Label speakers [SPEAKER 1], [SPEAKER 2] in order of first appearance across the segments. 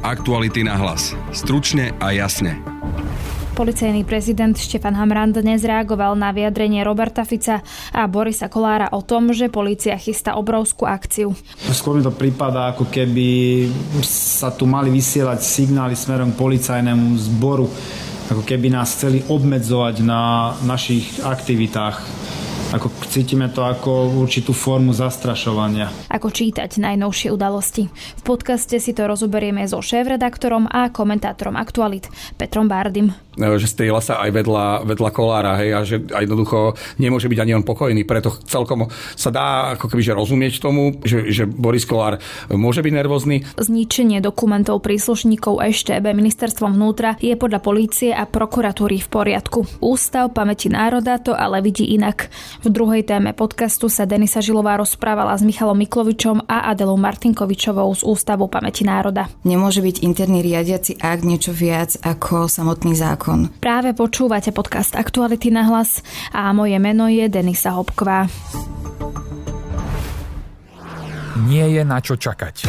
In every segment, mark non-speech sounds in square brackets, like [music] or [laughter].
[SPEAKER 1] Aktuality na hlas. Stručne a jasne.
[SPEAKER 2] Policajný prezident Štefan Hamran dnes reagoval na vyjadrenie Roberta Fica a Borisa Kolára o tom, že polícia chystá obrovskú akciu.
[SPEAKER 3] Skôr mi to prípada, ako keby sa tu mali vysielať signály smerom k policajnému zboru, ako keby nás chceli obmedzovať na našich aktivitách ako cítime to ako určitú formu zastrašovania.
[SPEAKER 2] Ako čítať najnovšie udalosti. V podcaste si to rozoberieme so šéf-redaktorom a komentátorom Aktualit Petrom Bárdim.
[SPEAKER 4] E, že strieľa sa aj vedľa, vedľa kolára hej, a že jednoducho nemôže byť ani on pokojný. Preto celkom sa dá ako keby že rozumieť tomu, že, že Boris Kolár môže byť nervózny.
[SPEAKER 2] Zničenie dokumentov príslušníkov EŠTB ministerstvom vnútra je podľa polície a prokuratúry v poriadku. Ústav pamäti národa to ale vidí inak. V druhej téme podcastu sa Denisa Žilová rozprávala s Michalom Miklovičom a Adelou Martinkovičovou z Ústavu pamäti národa.
[SPEAKER 5] Nemôže byť interný riadiaci akt niečo viac ako samotný zákon.
[SPEAKER 2] Práve počúvate podcast Aktuality na hlas a moje meno je Denisa Hopková.
[SPEAKER 6] Nie je na čo čakať.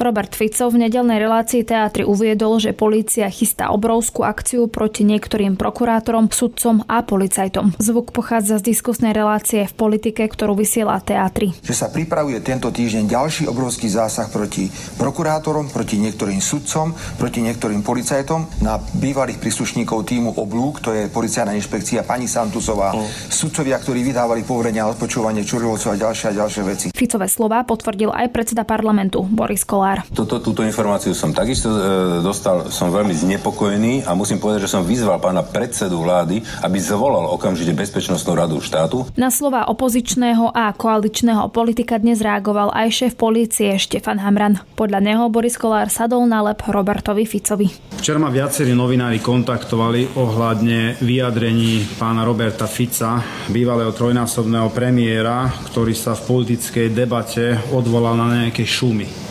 [SPEAKER 2] Robert Fico v nedelnej relácii teatri uviedol, že polícia chystá obrovskú akciu proti niektorým prokurátorom, sudcom a policajtom. Zvuk pochádza z diskusnej relácie v politike, ktorú vysiela teatri.
[SPEAKER 7] Že sa pripravuje tento týždeň ďalší obrovský zásah proti prokurátorom, proti niektorým sudcom, proti niektorým policajtom na bývalých príslušníkov týmu Oblúk, to je policajná inšpekcia pani Santusová, oh. sudcovia, ktorí vydávali poverenia a odpočúvanie Čurilovcov a ďalšie a ďalšie veci.
[SPEAKER 2] Ficové slova potvrdil aj predseda parlamentu Boris Kolár. Kolár.
[SPEAKER 8] Toto, túto informáciu som takisto e, dostal, som veľmi znepokojený a musím povedať, že som vyzval pána predsedu vlády, aby zvolal okamžite Bezpečnostnú radu štátu.
[SPEAKER 2] Na slova opozičného a koaličného politika dnes reagoval aj šéf polície Štefan Hamran. Podľa neho Boris Kolár sadol na lep Robertovi Ficovi.
[SPEAKER 3] Včera ma viacerí novinári kontaktovali ohľadne vyjadrení pána Roberta Fica, bývalého trojnásobného premiéra, ktorý sa v politickej debate odvolal na nejaké šumy.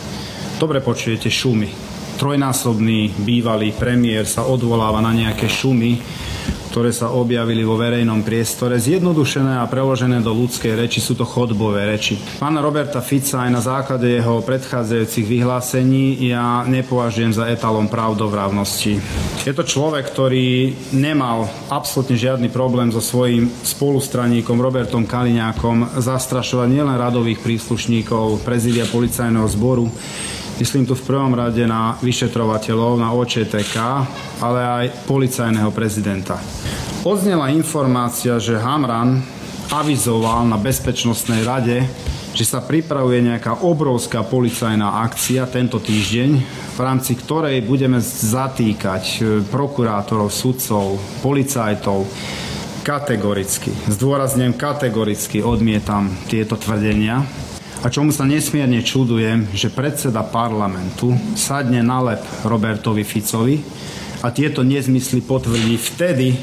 [SPEAKER 3] Dobre počujete šumy. Trojnásobný bývalý premiér sa odvoláva na nejaké šumy, ktoré sa objavili vo verejnom priestore. Zjednodušené a preložené do ľudskej reči sú to chodbové reči. Pána Roberta Fica aj na základe jeho predchádzajúcich vyhlásení ja nepovažujem za etalom pravdovravnosti. Je to človek, ktorý nemal absolútne žiadny problém so svojím spolustraníkom Robertom Kaliňákom zastrašovať nielen radových príslušníkov prezidia policajného zboru, Myslím tu v prvom rade na vyšetrovateľov, na OČTK, ale aj policajného prezidenta. Odznela informácia, že Hamran avizoval na Bezpečnostnej rade, že sa pripravuje nejaká obrovská policajná akcia tento týždeň, v rámci ktorej budeme zatýkať e, prokurátorov, sudcov, policajtov, kategoricky, zdôrazňujem kategoricky odmietam tieto tvrdenia a čomu sa nesmierne čudujem, že predseda parlamentu sadne na lep Robertovi Ficovi a tieto nezmysly potvrdí vtedy,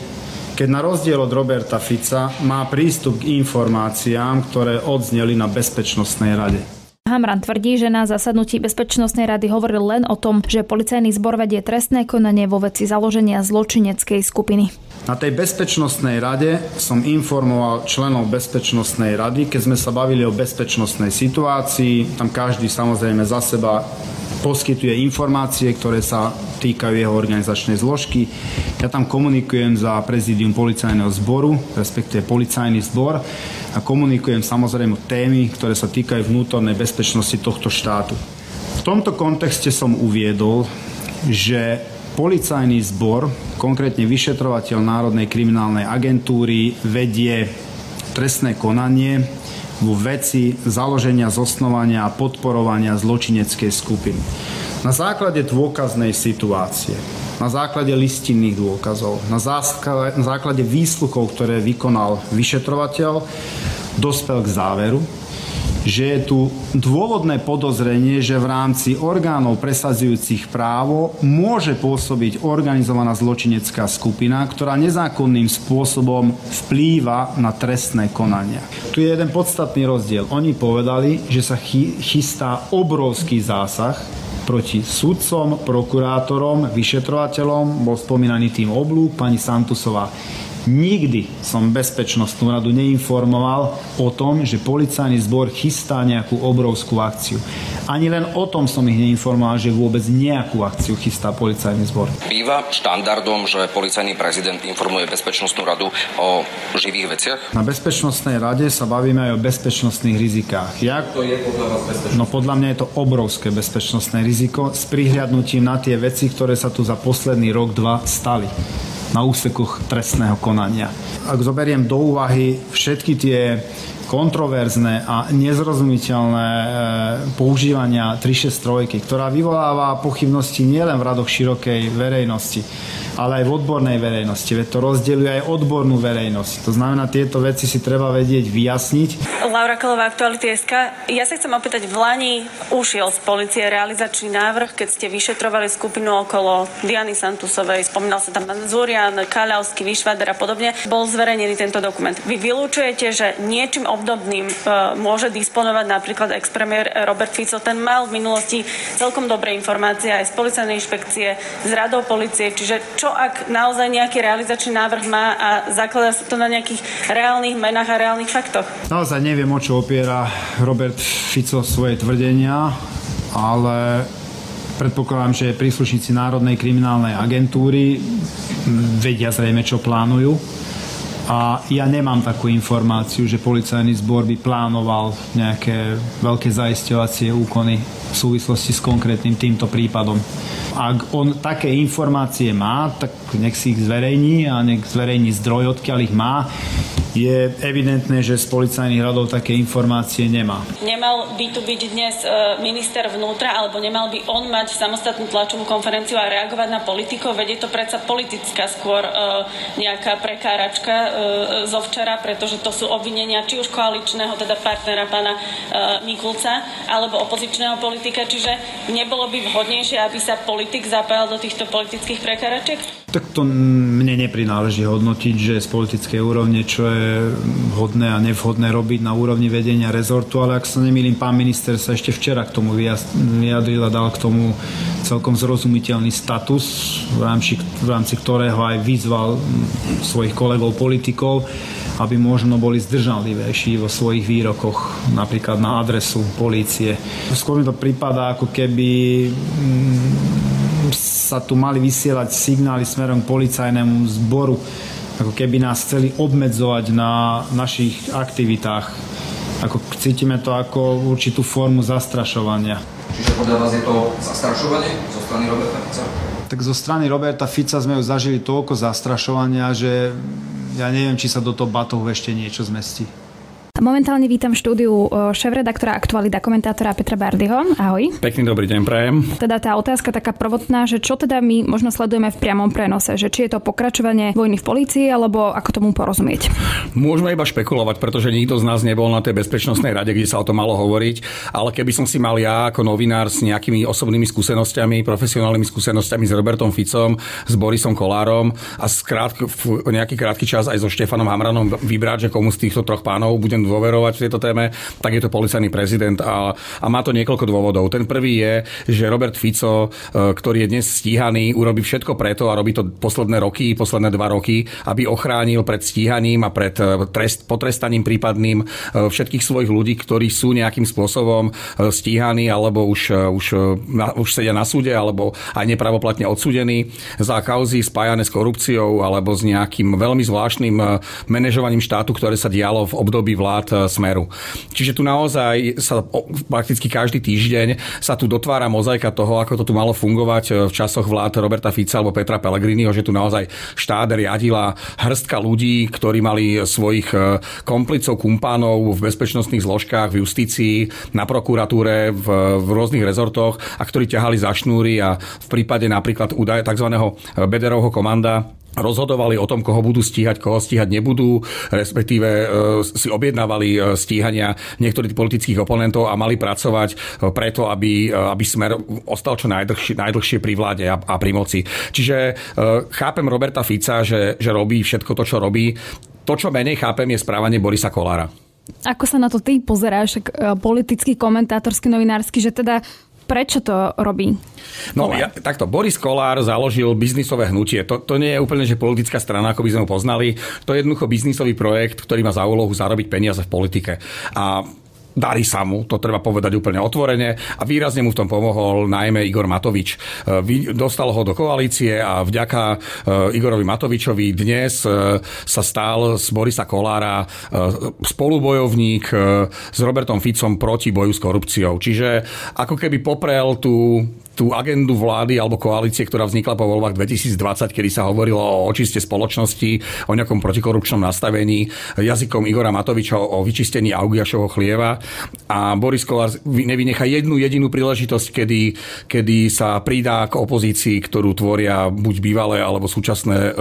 [SPEAKER 3] keď na rozdiel od Roberta Fica má prístup k informáciám, ktoré odzneli na Bezpečnostnej rade.
[SPEAKER 2] Hamran tvrdí, že na zasadnutí Bezpečnostnej rady hovoril len o tom, že policajný zbor vedie trestné konanie vo veci založenia zločineckej skupiny.
[SPEAKER 3] Na tej bezpečnostnej rade som informoval členov bezpečnostnej rady, keď sme sa bavili o bezpečnostnej situácii. Tam každý samozrejme za seba poskytuje informácie, ktoré sa týkajú jeho organizačnej zložky. Ja tam komunikujem za prezidium policajného zboru, respektíve policajný zbor a komunikujem samozrejme témy, ktoré sa týkajú vnútornej bezpečnosti tohto štátu. V tomto kontexte som uviedol, že Policajný zbor, konkrétne vyšetrovateľ Národnej kriminálnej agentúry, vedie trestné konanie vo veci založenia, zosnovania a podporovania zločineckej skupiny. Na základe dôkaznej situácie, na základe listinných dôkazov, na základe, výsluchov, ktoré vykonal vyšetrovateľ, dospel k záveru, že je tu dôvodné podozrenie, že v rámci orgánov presadzujúcich právo môže pôsobiť organizovaná zločinecká skupina, ktorá nezákonným spôsobom vplýva na trestné konania. Tu je jeden podstatný rozdiel. Oni povedali, že sa chystá obrovský zásah proti sudcom, prokurátorom, vyšetrovateľom, bol spomínaný tým oblúk, pani Santusová Nikdy som Bezpečnostnú radu neinformoval o tom, že policajný zbor chystá nejakú obrovskú akciu. Ani len o tom som ich neinformoval, že vôbec nejakú akciu chystá policajný zbor.
[SPEAKER 9] Býva štandardom, že policajný prezident informuje Bezpečnostnú radu o živých veciach?
[SPEAKER 3] Na Bezpečnostnej rade sa bavíme aj o bezpečnostných rizikách. Jak?
[SPEAKER 9] To je podľa vás bezpečnostné?
[SPEAKER 3] No podľa mňa je to obrovské bezpečnostné riziko s prihliadnutím na tie veci, ktoré sa tu za posledný rok, dva stali na úsekoch trestného konania. Ak zoberiem do úvahy všetky tie kontroverzné a nezrozumiteľné e, používania 363, ktorá vyvoláva pochybnosti nielen v radoch širokej verejnosti, ale aj v odbornej verejnosti. Veď to rozdeľuje aj odbornú verejnosť. To znamená, tieto veci si treba vedieť vyjasniť.
[SPEAKER 10] Laura Kalová, Aktuality SK. Ja sa chcem opýtať, v Lani ušiel z policie realizačný návrh, keď ste vyšetrovali skupinu okolo Diany Santusovej, spomínal sa tam Zúrian, Kaľavský, Vyšvader a podobne, bol zverejnený tento dokument. Vy vylúčujete, že niečím obdobným e, môže disponovať napríklad ex-premiér Robert Fico. Ten mal v minulosti celkom dobré informácie aj z policajnej inšpekcie, z radou policie, čiže čo čo ak naozaj nejaký realizačný návrh má a zakladá sa to na nejakých reálnych menách a reálnych faktoch?
[SPEAKER 3] Naozaj neviem, o čo opiera Robert Fico svoje tvrdenia, ale predpokladám, že príslušníci Národnej kriminálnej agentúry vedia zrejme, čo plánujú. A ja nemám takú informáciu, že policajný zbor by plánoval nejaké veľké zaisťovacie úkony v súvislosti s konkrétnym týmto prípadom. Ak on také informácie má, tak nech si ich zverejní a nech zverejní zdroj, odkiaľ ich má je evidentné, že z policajných radov také informácie nemá.
[SPEAKER 10] Nemal by tu byť dnes e, minister vnútra, alebo nemal by on mať samostatnú tlačovú konferenciu a reagovať na politikov? Veď je to predsa politická skôr e, nejaká prekáračka e, zo včera, pretože to sú obvinenia či už koaličného, teda partnera pána Mikulca, alebo opozičného politika, čiže nebolo by vhodnejšie, aby sa politik zapájal do týchto politických prekáračiek?
[SPEAKER 3] Tak to mne neprináleží hodnotiť, že z politickej úrovne, čo je hodné a nevhodné robiť na úrovni vedenia rezortu, ale ak sa nemýlim, pán minister sa ešte včera k tomu vyjadril a dal k tomu celkom zrozumiteľný status, v rámci, v rámci ktorého aj vyzval svojich kolegov politikov, aby možno boli zdržanlivejší vo svojich výrokoch, napríklad na adresu polície. Skôr mi to prípada, ako keby sa tu mali vysielať signály smerom k policajnému zboru, ako keby nás chceli obmedzovať na našich aktivitách. Ako cítime to ako určitú formu zastrašovania.
[SPEAKER 9] Čiže podľa vás je to zastrašovanie zo strany Roberta Fica?
[SPEAKER 3] Tak zo strany Roberta Fica sme už zažili toľko zastrašovania, že ja neviem, či sa do toho batohu ešte niečo zmestí.
[SPEAKER 2] Momentálne vítam v štúdiu šéf-redaktora aktualita komentátora Petra Bardyho. Ahoj.
[SPEAKER 4] Pekný dobrý deň, prajem.
[SPEAKER 2] Teda tá otázka taká prvotná, že čo teda my možno sledujeme v priamom prenose, že či je to pokračovanie vojny v polícii, alebo ako tomu porozumieť?
[SPEAKER 4] Môžeme iba špekulovať, pretože nikto z nás nebol na tej bezpečnostnej rade, kde sa o tom malo hovoriť, ale keby som si mal ja ako novinár s nejakými osobnými skúsenosťami, profesionálnymi skúsenosťami s Robertom Ficom, s Borisom Kolárom a skrát, v nejaký krátky čas aj so Štefanom Hamranom vybrať, že komu z týchto troch pánov budem dôverovať v tejto téme, tak je to policajný prezident a, a má to niekoľko dôvodov. Ten prvý je, že Robert Fico, e, ktorý je dnes stíhaný, urobí všetko preto a robí to posledné roky, posledné dva roky, aby ochránil pred stíhaním a pred e, trest, potrestaním prípadným e, všetkých svojich ľudí, ktorí sú nejakým spôsobom stíhaní alebo už, už, už sedia na súde alebo aj nepravoplatne odsudení za kauzy spájane s korupciou alebo s nejakým veľmi zvláštnym manažovaním štátu, ktoré sa dialo v období vlády vlád e, Smeru. Čiže tu naozaj sa prakticky každý týždeň sa tu dotvára mozaika toho, ako to tu malo fungovať e, v časoch vlád Roberta Fica alebo Petra Pellegriniho, že tu naozaj štát riadila hrstka ľudí, ktorí mali svojich e, komplicov, kumpánov v bezpečnostných zložkách, v justícii, na prokuratúre, v, v rôznych rezortoch a ktorí ťahali za šnúry a v prípade napríklad údaje tzv. Bederovho komanda rozhodovali o tom, koho budú stíhať, koho stíhať nebudú, respektíve e, si objednávali e, stíhania niektorých politických oponentov a mali pracovať e, preto, aby, aby Smer ostal čo najdlhšie, najdlhšie pri vláde a, a pri moci. Čiže chápem Roberta Fica, že, že robí všetko to, čo robí. To, čo menej chápem, je správanie Borisa Kolára.
[SPEAKER 2] Ako sa na to ty pozeráš, politický, komentátorský, novinársky, že teda Prečo to robí?
[SPEAKER 4] No ja, takto, Boris Kolár založil biznisové hnutie. To, to nie je úplne, že politická strana, ako by sme ho poznali. To je jednoducho biznisový projekt, ktorý má za úlohu zarobiť peniaze v politike. A darí sa mu, to treba povedať úplne otvorene a výrazne mu v tom pomohol najmä Igor Matovič. E, dostal ho do koalície a vďaka e, Igorovi Matovičovi dnes e, sa stal z Borisa Kolára spolubojovník s Robertom Ficom proti boju s korupciou. Čiže ako keby poprel tú tú agendu vlády alebo koalície, ktorá vznikla po voľbách 2020, kedy sa hovorilo o očiste spoločnosti, o nejakom protikorupčnom nastavení, jazykom Igora Matoviča o vyčistení Augiašovho chlieva a Boris Kolár nevynecha jednu jedinú príležitosť, kedy, kedy sa pridá k opozícii, ktorú tvoria buď bývalé alebo súčasné e,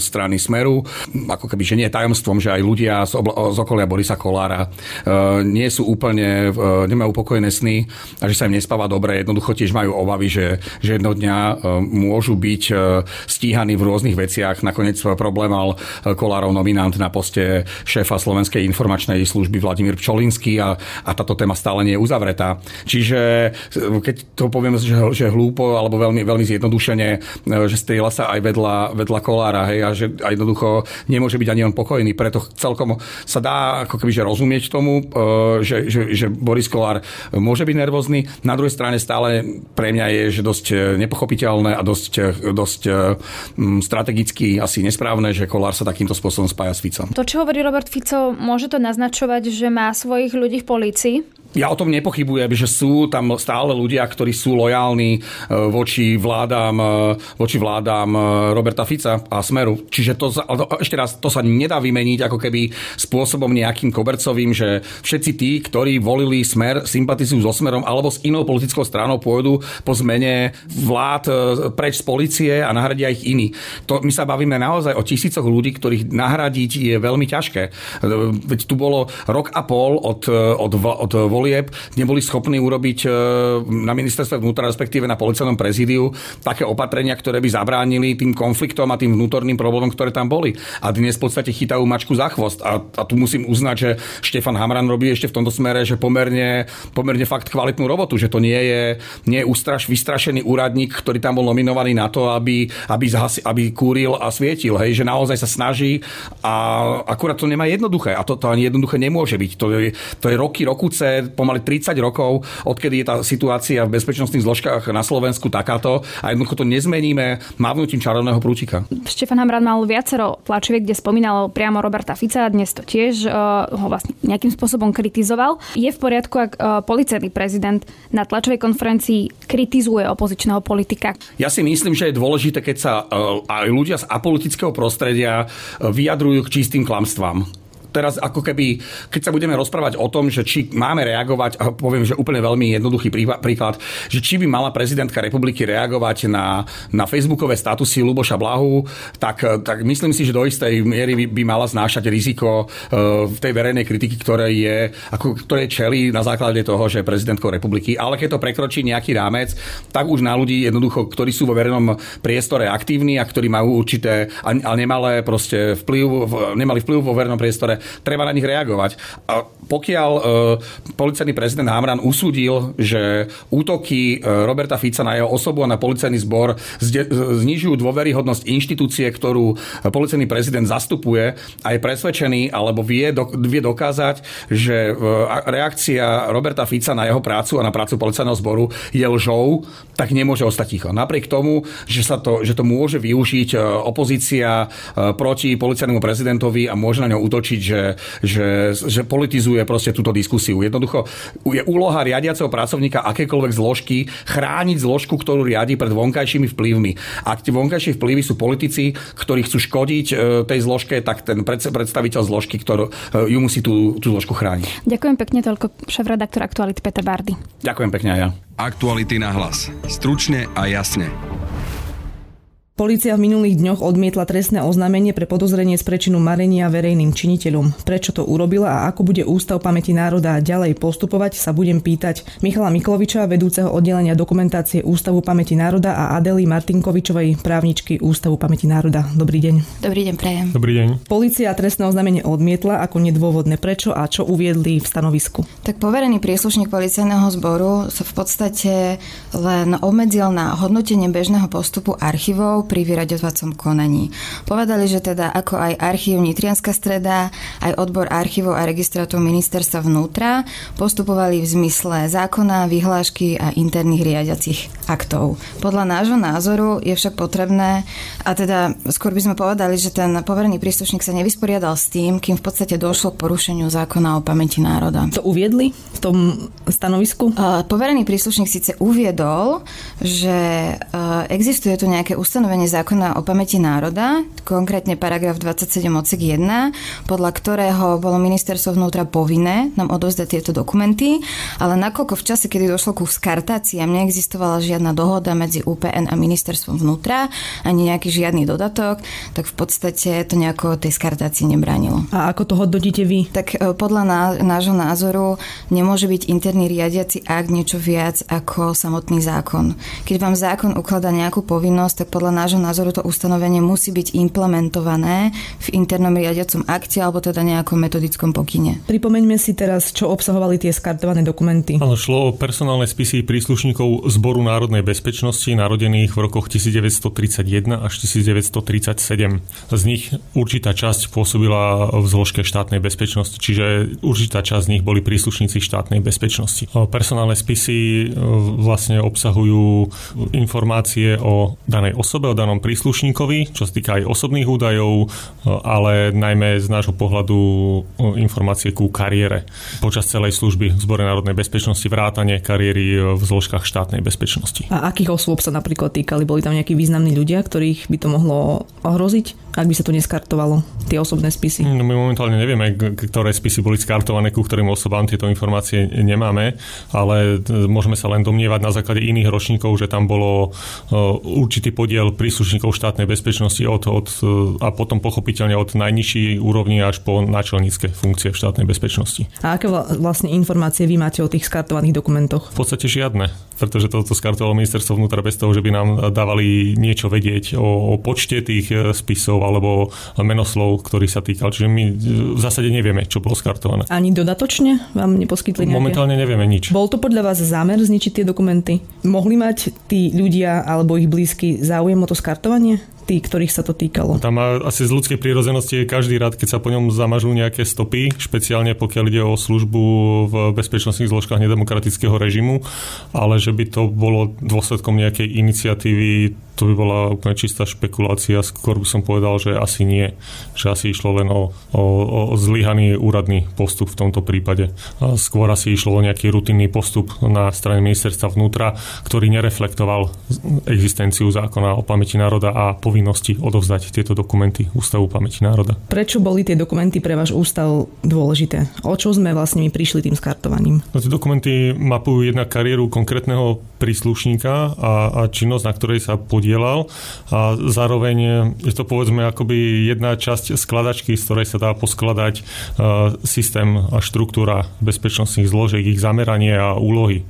[SPEAKER 4] strany Smeru. Ako keby, že nie je tajomstvom, že aj ľudia z, obla, z okolia Borisa Kolára e, nie sú úplne, e, nemajú pokojné sny a že sa im nespáva dobre, jednoducho tiež majú obavy že, že jedno dňa e, môžu byť e, stíhaní v rôznych veciach. Nakoniec problém mal Kolárov nominant na poste šéfa Slovenskej informačnej služby Vladimír Pčolinský a, a táto téma stále nie je uzavretá. Čiže keď to poviem, že, že hlúpo alebo veľmi, veľmi zjednodušene, že strieľa sa aj vedľa, vedľa Kolára hej, a že a jednoducho nemôže byť ani on pokojný. Preto celkom sa dá ako keby, že rozumieť tomu, že, že, že Boris Kolár môže byť nervózny. Na druhej strane stále pre mňa je, že dosť e, nepochopiteľné a dosť, e, dosť e, strategicky asi nesprávne, že Kolár sa takýmto spôsobom spája s Ficom.
[SPEAKER 2] To, čo hovorí Robert Fico, môže to naznačovať, že má svojich ľudí v polícii?
[SPEAKER 4] Ja o tom nepochybujem, že sú tam stále ľudia, ktorí sú lojálni voči vládám, voči vládám Roberta Fica a Smeru. Čiže to, ešte raz, to sa nedá vymeniť ako keby spôsobom nejakým kobercovým, že všetci tí, ktorí volili Smer, sympatizujú so Smerom alebo s inou politickou stranou pôjdu po zmene vlád e, preč z policie a nahradia ich iní. To, my sa bavíme naozaj o tisícoch ľudí, ktorých nahradiť je veľmi ťažké. E, veď tu bolo rok a pol od, e, od, od volieb, neboli schopní urobiť na ministerstve vnútra, respektíve na policajnom prezídiu, také opatrenia, ktoré by zabránili tým konfliktom a tým vnútorným problémom, ktoré tam boli. A dnes v podstate chytajú mačku za chvost. A, a tu musím uznať, že Štefan Hamran robí ešte v tomto smere, že pomerne, pomerne fakt kvalitnú robotu, že to nie je, nie je ústraž, vystrašený úradník, ktorý tam bol nominovaný na to, aby, aby, zhasi, aby kúril a svietil, hej, že naozaj sa snaží a akurát to nemá jednoduché a to, to ani jednoduché nemôže byť. To je, to je roky, rokuce, pomaly 30 rokov, odkedy je tá situácia v bezpečnostných zložkách na Slovensku takáto a jednoducho to nezmeníme mávnutím čarovného prúčika.
[SPEAKER 2] Štefan Hamran mal viacero tlačiviek, kde spomínal priamo Roberta Fica, dnes to tiež uh, ho vlastne nejakým spôsobom kritizoval. Je v poriadku, ak uh, policajný prezident na tlačovej konferencii kritizuje opozičného politika.
[SPEAKER 4] Ja si myslím, že je dôležité, keď sa e, aj ľudia z apolitického prostredia vyjadrujú k čistým klamstvám teraz ako keby, keď sa budeme rozprávať o tom, že či máme reagovať, a poviem, že úplne veľmi jednoduchý príklad, že či by mala prezidentka republiky reagovať na, na facebookové statusy Luboša Blahu, tak, tak myslím si, že do istej miery by, by mala znášať riziko uh, v tej verejnej kritiky, ktoré je, ako, ktoré čeli na základe toho, že je prezidentkou republiky. Ale keď to prekročí nejaký rámec, tak už na ľudí jednoducho, ktorí sú vo verejnom priestore aktívni a ktorí majú určité, ale nemalé proste vplyv, nemali vplyv vo verejnom priestore, treba na nich reagovať. A pokiaľ e, policajný prezident Hamran usúdil, že útoky e, Roberta Fica na jeho osobu a na policajný zbor zde, znižujú dôveryhodnosť inštitúcie, ktorú policajný prezident zastupuje a je presvedčený alebo vie, do, vie dokázať, že e, reakcia Roberta Fica na jeho prácu a na prácu policajného zboru je lžou, tak nemôže ostať ticho. Napriek tomu, že, sa to, že to môže využiť e, opozícia e, proti policajnému prezidentovi a môže na ňo útočiť, že že, že politizuje proste túto diskusiu. Jednoducho je úloha riadiaceho pracovníka akékoľvek zložky chrániť zložku, ktorú riadi pred vonkajšími vplyvmi. Ak tie vonkajšie vplyvy sú politici, ktorí chcú škodiť e, tej zložke, tak ten predstaviteľ zložky, ktorú e, ju musí tú, tú zložku chrániť.
[SPEAKER 2] Ďakujem pekne, toľko šéf-redaktor Aktuality Peter Bardy.
[SPEAKER 4] Ďakujem pekne aj ja. Aktuality na hlas. Stručne a jasne.
[SPEAKER 11] Polícia v minulých dňoch odmietla trestné oznámenie pre podozrenie z prečinu marenia verejným činiteľom. Prečo to urobila a ako bude Ústav pamäti národa ďalej postupovať, sa budem pýtať Michala Mikloviča, vedúceho oddelenia dokumentácie Ústavu pamäti národa a Adely Martinkovičovej, právničky Ústavu pamäti národa. Dobrý deň.
[SPEAKER 5] Dobrý deň, prajem.
[SPEAKER 12] Dobrý deň.
[SPEAKER 11] Polícia trestné oznámenie odmietla ako nedôvodné. Prečo a čo uviedli v stanovisku?
[SPEAKER 5] Tak poverený príslušník policajného zboru sa v podstate len obmedzil na hodnotenie bežného postupu archívov pri vyraďovacom konaní. Povedali, že teda ako aj archív Nitrianská streda, aj odbor archívov a registratov ministerstva vnútra postupovali v zmysle zákona, vyhlášky a interných riadiacich aktov. Podľa nášho názoru je však potrebné, a teda skôr by sme povedali, že ten poverený príslušník sa nevysporiadal s tým, kým v podstate došlo k porušeniu zákona o pamäti národa.
[SPEAKER 11] To uviedli v tom stanovisku?
[SPEAKER 5] Poverený príslušník síce uviedol, že existuje tu nejaké ustanovenie ustanovenie zákona o pamäti národa, konkrétne paragraf 27 odsek 1, podľa ktorého bolo ministerstvo vnútra povinné nám odovzdať tieto dokumenty, ale nakoľko v čase, kedy došlo ku skartáciám, neexistovala žiadna dohoda medzi UPN a ministerstvom vnútra, ani nejaký žiadny dodatok, tak v podstate to nejako tej skartácii nebránilo.
[SPEAKER 11] A ako to hodnotíte vy?
[SPEAKER 5] Tak e, podľa nášho názoru nemôže byť interný riadiaci akt niečo viac ako samotný zákon. Keď vám zákon ukladá nejakú povinnosť, tak podľa nášho názoru to ustanovenie musí byť implementované v internom riadiacom akte alebo teda nejakom metodickom pokyne.
[SPEAKER 11] Pripomeňme si teraz, čo obsahovali tie skartované dokumenty.
[SPEAKER 12] Áno, šlo o personálne spisy príslušníkov Zboru národnej bezpečnosti narodených v rokoch 1931 až 1937. Z nich určitá časť pôsobila v zložke štátnej bezpečnosti, čiže určitá časť z nich boli príslušníci štátnej bezpečnosti. Personálne spisy e, vlastne obsahujú informácie o danej osobe, o danom príslušníkovi, čo sa týka aj osobných údajov, ale najmä z nášho pohľadu informácie ku kariére počas celej služby v Zbore národnej bezpečnosti, vrátanie kariéry v zložkách štátnej bezpečnosti.
[SPEAKER 11] A akých osôb sa napríklad týkali? Boli tam nejakí významní ľudia, ktorých by to mohlo ohroziť, ak by sa to neskartovalo, tie osobné spisy?
[SPEAKER 12] No my momentálne nevieme, ktoré spisy boli skartované, ku ktorým osobám tieto informácie nemáme, ale môžeme sa len domnievať na základe iných ročníkov, že tam bolo určitý podiel príslušníkov štátnej bezpečnosti od, od, a potom pochopiteľne od najnižšej úrovni až po načelnícke funkcie v štátnej bezpečnosti.
[SPEAKER 11] A aké vlastne informácie vy máte o tých skartovaných dokumentoch?
[SPEAKER 12] V podstate žiadne, pretože toto skartovalo ministerstvo vnútra bez toho, že by nám dávali niečo vedieť o, o počte tých e, spisov alebo menoslov, ktorý sa týkal. Čiže my v zásade nevieme, čo bolo skartované.
[SPEAKER 11] Ani dodatočne vám neposkytli nejaké?
[SPEAKER 12] Momentálne nevieme nič.
[SPEAKER 11] Bol to podľa vás zámer zničiť tie dokumenty? Mohli mať tí ľudia alebo ich blízky záujem o to skartovanie? Tí, ktorých sa to týkalo.
[SPEAKER 12] Tam má asi z ľudskej prírodzenosti je každý rád, keď sa po ňom zamažú nejaké stopy, špeciálne pokiaľ ide o službu v bezpečnostných zložkách nedemokratického režimu, ale že by to bolo dôsledkom nejakej iniciatívy, to by bola úplne čistá špekulácia. Skôr by som povedal, že asi nie. Že asi išlo len o, o, o zlyhaný úradný postup v tomto prípade. Skôr asi išlo o nejaký rutinný postup na strane ministerstva vnútra, ktorý nereflektoval existenciu zákona o pamäti národa a povinnosti odovzdať tieto dokumenty Ústavu pamäti národa.
[SPEAKER 11] Prečo boli tie dokumenty pre váš ústav dôležité? O čo sme vlastne my prišli tým skartovaním?
[SPEAKER 12] No, tie dokumenty mapujú jednak kariéru konkrétneho príslušníka a, a činnosť, na ktorej sa podielal a zároveň je to povedzme akoby jedna časť skladačky, z ktorej sa dá poskladať uh, systém a štruktúra bezpečnostných zložiek, ich zameranie a úlohy.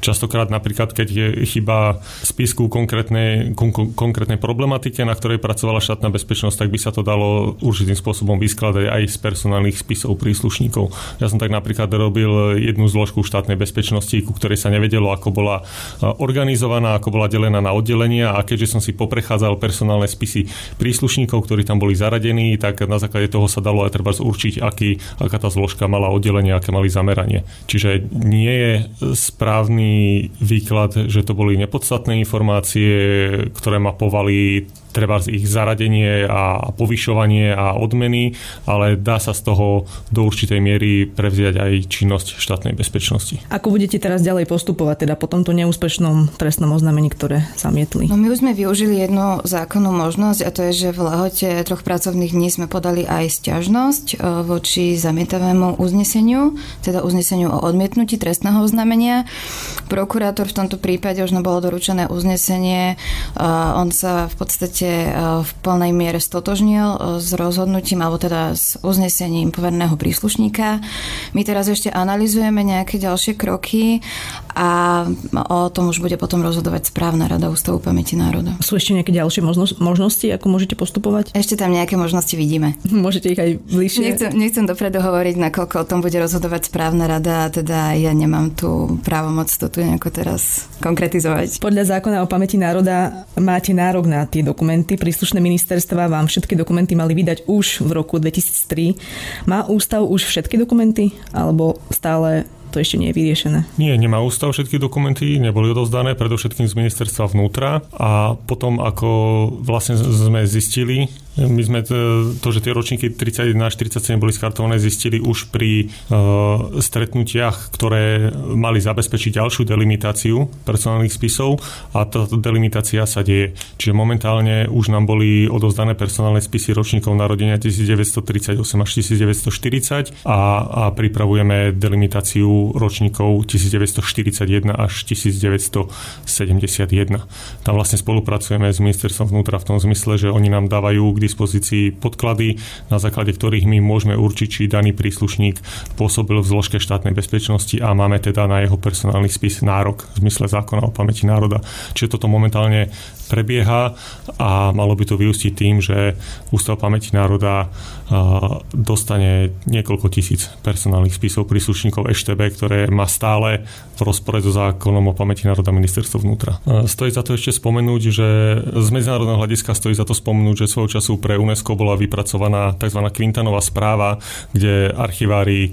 [SPEAKER 12] Častokrát napríklad, keď je chyba spisku konkrétnej, kon, konkrétnej problematike, na ktorej pracovala štátna bezpečnosť, tak by sa to dalo určitým spôsobom vyskladať aj z personálnych spisov príslušníkov. Ja som tak napríklad robil jednu zložku štátnej bezpečnosti, ku ktorej sa nevedelo, ako bola organizovaná, ako bola delená na oddelenia a keďže som si poprechádzal personálne spisy príslušníkov, ktorí tam boli zaradení, tak na základe toho sa dalo aj treba určiť, aký, aká tá zložka mala oddelenie, aké mali zameranie. Čiže nie je správny výklad, že to boli nepodstatné informácie, ktoré mapovali treba ich zaradenie a povyšovanie a odmeny, ale dá sa z toho do určitej miery prevziať aj činnosť štátnej bezpečnosti.
[SPEAKER 11] Ako budete teraz ďalej postupovať teda po tomto neúspešnom trestnom oznámení, ktoré zamietli?
[SPEAKER 5] No my už sme využili jednu zákonnú možnosť a to je, že v lehote troch pracovných dní sme podali aj stiažnosť e, voči zamietavému uzneseniu, teda uzneseniu o odmietnutí trestného oznámenia. Prokurátor v tomto prípade už bolo doručené uznesenie. E, on sa v podstate e, v plnej miere stotožnil s rozhodnutím alebo teda s uznesením poverného príslušníka. My teraz ešte analizujeme nejaké ďalšie kroky a o tom už bude potom rozhodovať správna rada Ústavu pamäti národa.
[SPEAKER 11] Sú ešte nejaké ďalšie možnosti, ako môžete postupovať?
[SPEAKER 5] Ešte tam nejaké možnosti vidíme. [laughs]
[SPEAKER 11] Môžete ich aj bližšie.
[SPEAKER 5] Nechcem, nechcem dopredu hovoriť, nakoľko o tom bude rozhodovať správna rada a teda ja nemám tú právomoc to tu nejako teraz konkretizovať.
[SPEAKER 11] Podľa zákona o pamäti národa máte nárok na tie dokumenty. Príslušné ministerstva vám všetky dokumenty mali vydať už v roku 2003. Má ústav už všetky dokumenty? Alebo stále to ešte nie je vyriešené.
[SPEAKER 12] Nie, nemá ústav všetky dokumenty, neboli odovzdané predovšetkým z ministerstva vnútra a potom ako vlastne sme zistili, my sme to, že tie ročníky 31 a 47 boli skartované, zistili už pri uh, stretnutiach, ktoré mali zabezpečiť ďalšiu delimitáciu personálnych spisov a táto delimitácia sa deje. Čiže momentálne už nám boli odovzdané personálne spisy ročníkov narodenia 1938 až 1940 a, a pripravujeme delimitáciu ročníkov 1941 až 1971. Tam vlastne spolupracujeme s ministerstvom vnútra v tom zmysle, že oni nám dávajú k dispozícii podklady, na základe ktorých my môžeme určiť, či daný príslušník pôsobil v zložke štátnej bezpečnosti a máme teda na jeho personálny spis nárok v zmysle zákona o pamäti národa. Čiže toto momentálne prebieha a malo by to vyústiť tým, že Ústav pamäti národa dostane niekoľko tisíc personálnych spisov príslušníkov EŠTB, ktoré má stále v rozpore so zákonom o pamäti národa ministerstvo vnútra. Stojí za to ešte spomenúť, že z medzinárodného hľadiska stojí za to spomenúť, že svojho času pre UNESCO bola vypracovaná tzv. Quintanová správa, kde archivári e,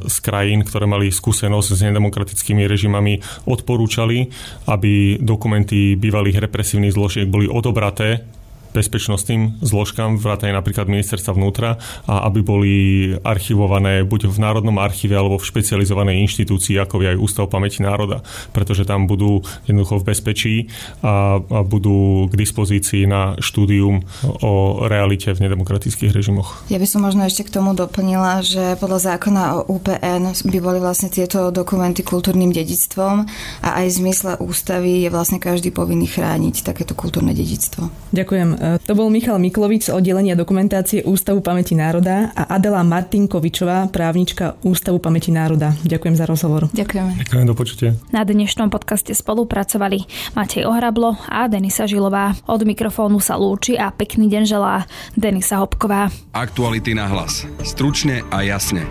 [SPEAKER 12] z krajín, ktoré mali skúsenosť s nedemokratickými režimami, odporúčali, aby dokumenty bývalých represívnych zložiek boli odobraté bezpečnostným zložkám, vrátane napríklad ministerstva vnútra, a aby boli archivované buď v Národnom archíve alebo v špecializovanej inštitúcii, ako je aj Ústav pamäti národa, pretože tam budú jednoducho v bezpečí a, a budú k dispozícii na štúdium o realite v nedemokratických režimoch.
[SPEAKER 5] Ja by som možno ešte k tomu doplnila, že podľa zákona o UPN by boli vlastne tieto dokumenty kultúrnym dedictvom a aj v zmysle ústavy je vlastne každý povinný chrániť takéto kultúrne dedictvo.
[SPEAKER 11] Ďakujem to bol Michal Miklovič z oddelenia dokumentácie Ústavu pamäti národa a Adela Martinkovičová, právnička Ústavu pamäti národa. Ďakujem za rozhovor.
[SPEAKER 5] Ďakujeme.
[SPEAKER 12] Ďakujem, do počutia.
[SPEAKER 2] Na dnešnom podcaste spolupracovali Matej Ohrablo a Denisa Žilová. Od mikrofónu sa lúči a pekný deň želá Denisa Hopková.
[SPEAKER 1] Aktuality na hlas. Stručne a jasne.